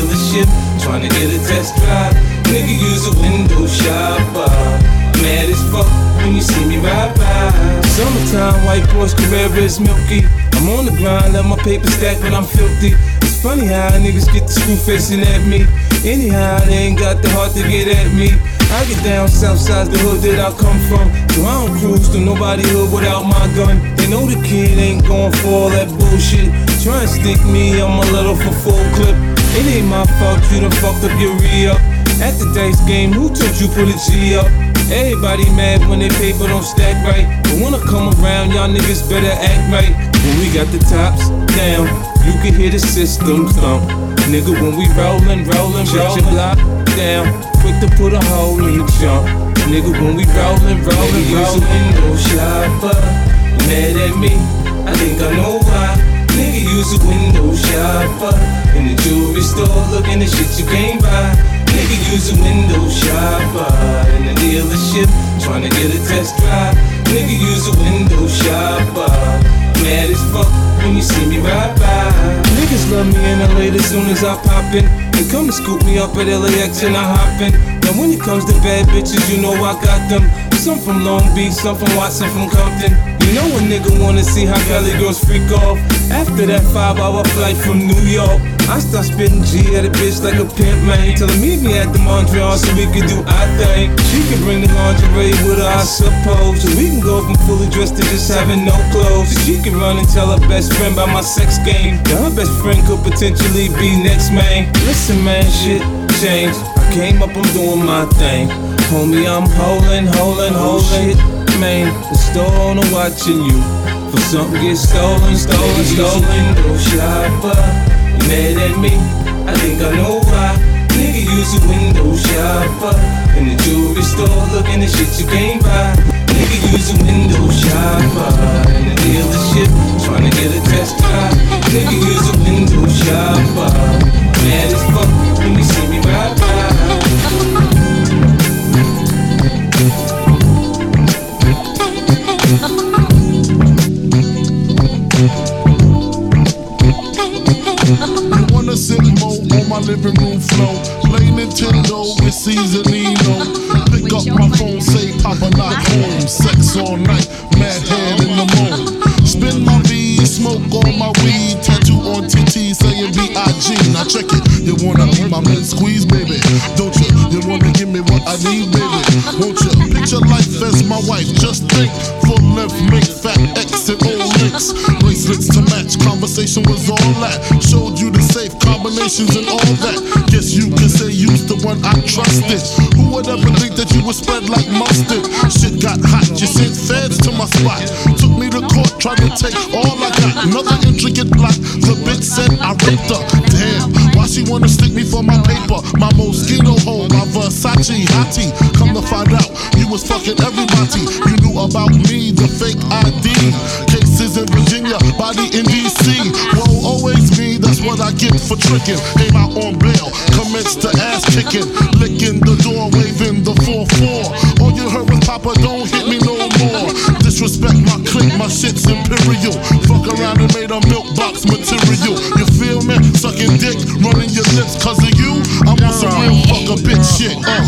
dealership trying to get a test drive. Nigga use a window shopper. Mad as fuck when you see me ride by. Summertime, white Porsche Carrera is milky. I'm on the grind, let my paper stack when I'm filthy. It's funny how niggas get the screw facing at me. Anyhow, they ain't got the heart to get at me. I get down south side the hood that I come from. So I don't cruise to nobody hood without my gun. They know the kid ain't going for all that bullshit. Try and stick me, I'm a little for full clip. It ain't my fault you done fucked up your re up. At the dice game, who told you put a G up? Everybody mad when they paper don't stack right. But when I come around, y'all niggas better act right. When we got the tops down, you can hear the system thump. Nigga, when we rollin', rollin', shut your block down. Quick to put a hole in the jump. Nigga, when we rollin', rollin', rollin'. window shopper, mad at me. I think I know why. Nigga, use a window shopper in the jewelry store, looking at shit you can't buy. Nigga, use a window shopper in the dealership, trying to get a test drive. Nigga, use a window shopper. Mad as fuck when you see me ride by. Niggas love me in LA as soon as I pop in. They come and scoop me up at LAX and I hop in. Now when it comes to bad bitches, you know I got them. Some from Long Beach, some from Watson, from Compton. You know a nigga wanna see how Cali girls freak off. After that five hour flight from New York, I start spitting G at a bitch like a pimp, man. Tell her meet me at the Mondrian so we can do our thing. She can bring the lingerie with her, I suppose. So we can go from fully dressed to just having no clothes. So she can run and tell her best friend about my sex game. Now her best friend could potentially be next, man. Listen, man, shit changed. I came up, I'm doing my thing. Homie, I'm holding, holding, holding. The store owner watching you. For something gets stolen, stolen, stolen. Window shopper, you mad at me? I think I know why. Nigga use a window shopper in the jewelry store, looking at shit you can't buy. Nigga use a window shopper all night, mad head in the moon. Spin my V, smoke all my weed. Tattoo on TT saying B.I.G. Now check it. You wanna be my man squeeze, baby? Don't you? You wanna give me what I need, baby? Won't you? Picture life as my wife. Just think, full length, make fat X and old links. Bracelets to match. Conversation was all that. Showed you the safe combinations and all that. Guess you can say the one I trusted. Who would ever think that you would spread like mustard? Shit got hot. You sent feds to my spot. Took me to court, tried to take all I got. Another intricate plot. The bitch said I raped her. Damn, why she wanna stick me for my paper? My Moschino hole, my Versace hottie. Come to find out, you was fucking everybody. You knew about me, the fake ID. Cases in Virginia, body in DC. Whoa, always me, that's what I get for tricking. Came out on bail, commenced to kicking. Licking the door, waving the 4-4. All you heard was Papa, don't hit me no more. Disrespect my clique, my shit's imperial. Fuck around and made a milk box material. You feel me? Sucking dick, running your lips cause of you. I'm on some real fuck a bitch shit. Uh.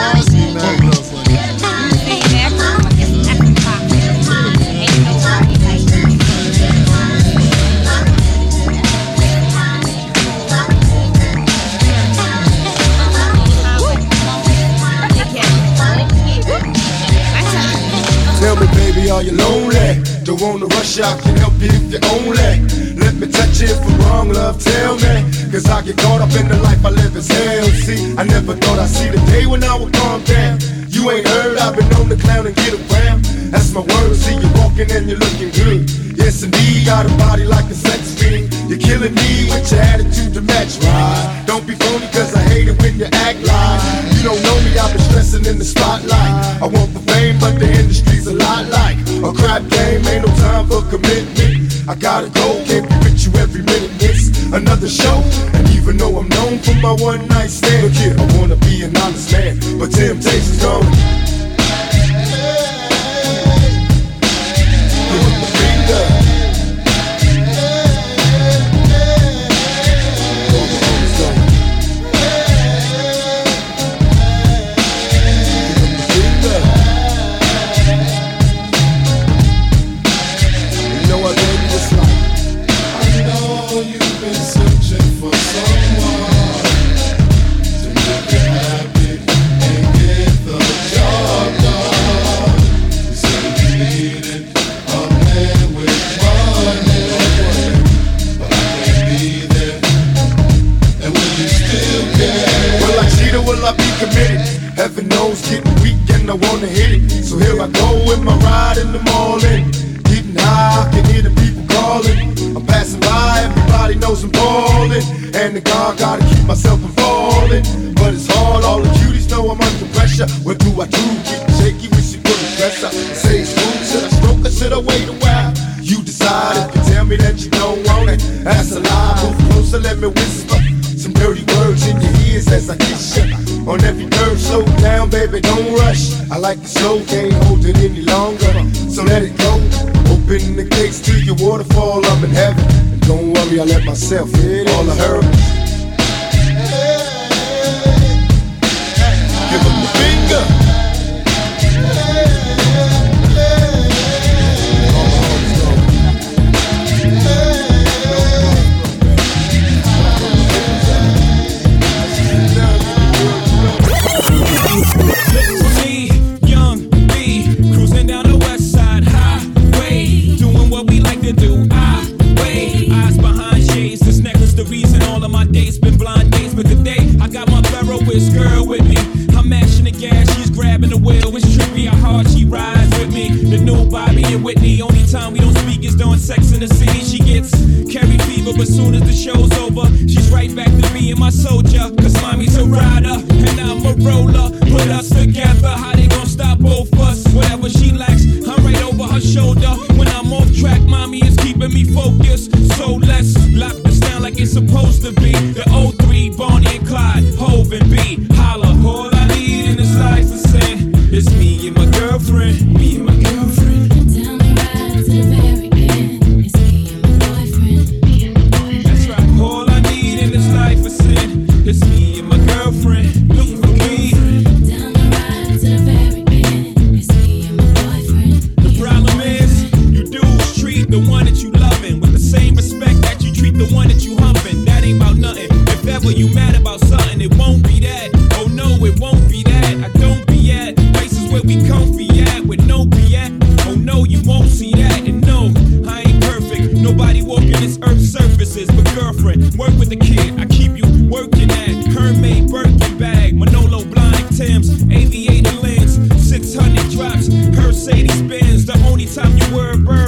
I know you're get caught up in the life I live as hell. See, I never thought I'd see the day when I would calm down. You ain't heard, I've been on the clown and get around. That's my word, see you walking and you're looking good. Yes, indeed, got a body like a sex fiend. You're killing me with your attitude to match mine. Don't be phony, cause I hate it when you act like you don't know me. I've been stressing in the spotlight. I want the fame, but the industry's a lot like a crap game. Ain't no time for commitment. I gotta go, can't be with you every minute another show. And even though I'm known for my one night stand, look here, I wanna be an honest man, but temptation's gone. Hey, hey, hey, committed. Heaven knows getting weak and I wanna hit it. So here I go with my ride in the morning. Getting high, I can hear the people calling. I'm passing by, everybody knows I'm balling. And the God gotta keep myself from falling. But it's hard, all the cuties know I'm under pressure. What do I do? Get shaky when she put a dress up. Say it's cool, should I stroke or should I wait a while? You decide if you tell me that you don't want it. That's a lie, move closer, let me whisper. Some dirty words in your ears as I kiss you. On every slow down baby, don't rush. I like the slow game, hold it any longer. So let it go. Open the gates to your waterfall, up in heaven. And don't worry, I let myself in all the hurt. grabbing the wheel. It's trippy how hard she rides with me. The new Bobby and Whitney. Only time we don't speak is during sex in the city. She gets Carrie fever, but soon as the show's over, she's right back to being my soldier. Cause mommy's a rider and I'm a roller. Put us together. How that you loving with the same respect that you treat the one that you humping. That ain't about nothing. If ever you mad about something, it won't be that. Oh no, it won't be that. I don't be at places where we comfy at with no be at. Oh no, you won't see that. And no, I ain't perfect. Nobody walking this earth surfaces. But girlfriend, work with the kid. I keep you working at Hermès Birkin bag, Manolo blind Tim's, aviator lens, 600 drops, Mercedes Benz. The only time you were a bird.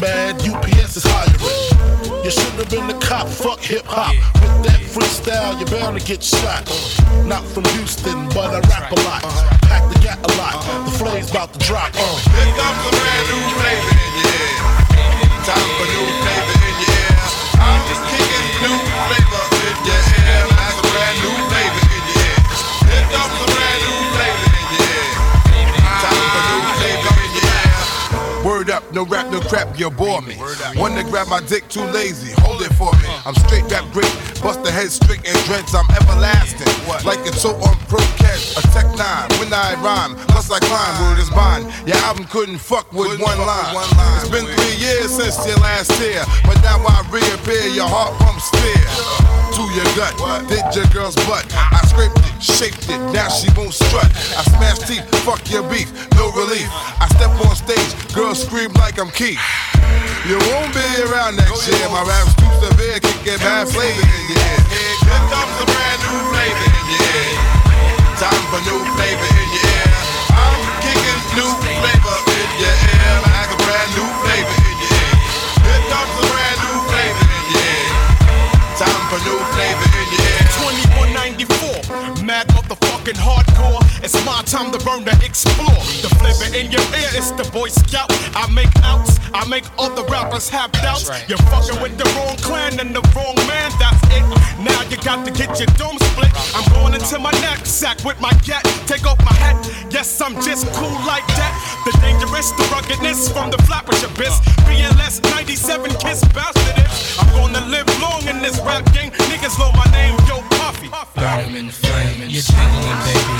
mad, UPS is hiring. You should have been a cop, fuck hip hop. With that freestyle, you're bound to get shot. Not from Houston, but I rap a lot. Pack the gat a lot, the flame's about to drop. Uh. Pick up the brand new baby. Crap, you bore me. One to grab my dick, too lazy, hold it for me. I'm straight rap great, bust the head strict and dreads, I'm everlasting. Like it's so on pro catch, a tech nine, when I rhyme, plus I climb, word is mine. Your album couldn't fuck with one line. It's been three years since your last tear, but now I reappear, your heart pumps fear. To your gut, did your girl's butt. I scraped it, shaped it, now she won't strut. I smash teeth, fuck your beef, no relief. I step on stage, girls scream like I'm Keith. You won't be around next year. My rap's too severe, can get bad flavor in your ear. Here comes a brand new flavor in your ear. Time for new flavor in your ear. I'm kicking new flavor in your ear. Like a brand new flavor in your ear. Here comes a brand new flavor in your ear. Time for new flavor. 2194, mad motherfucking hardcore. It's my time to burn to explore. The flavor in your ear is the Boy Scout. I make outs, I make other rappers have doubts. You're fucking with the wrong clan and the wrong man, that's it. Now you got to get your dome split. I'm going into my knapsack with my gat. Take off my hat. Yes, I'm just cool like that. The dangerous, the ruggedness from the flappers abyss. BLS 97 kiss it. I'm gonna live long in this rap game. Niggas know my name, Yo Puffy. Burn the flame, you're jiggling, baby.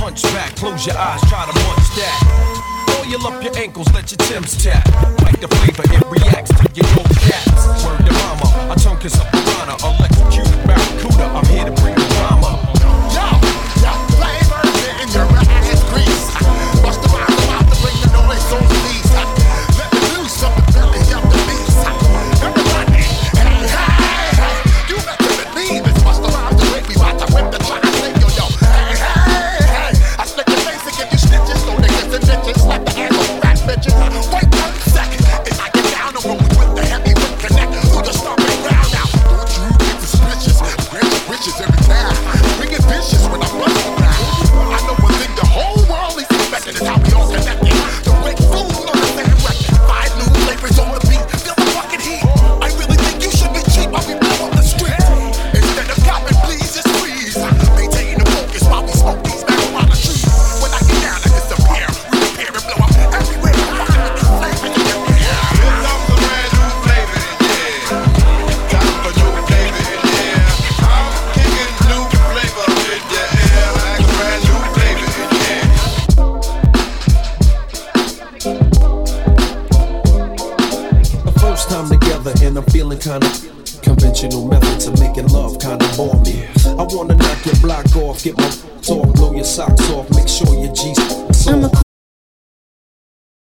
Hunch back, close your eyes, try to munch that. Oil up your ankles, let your Tim's tap. Like the flavor, it reacts to your old cats. Word to mama, I tongue kiss a piranha, electrocute barracuda. I'm here to bring kinda conventional methods of making love kinda bore me. I wanna knock your block off, get my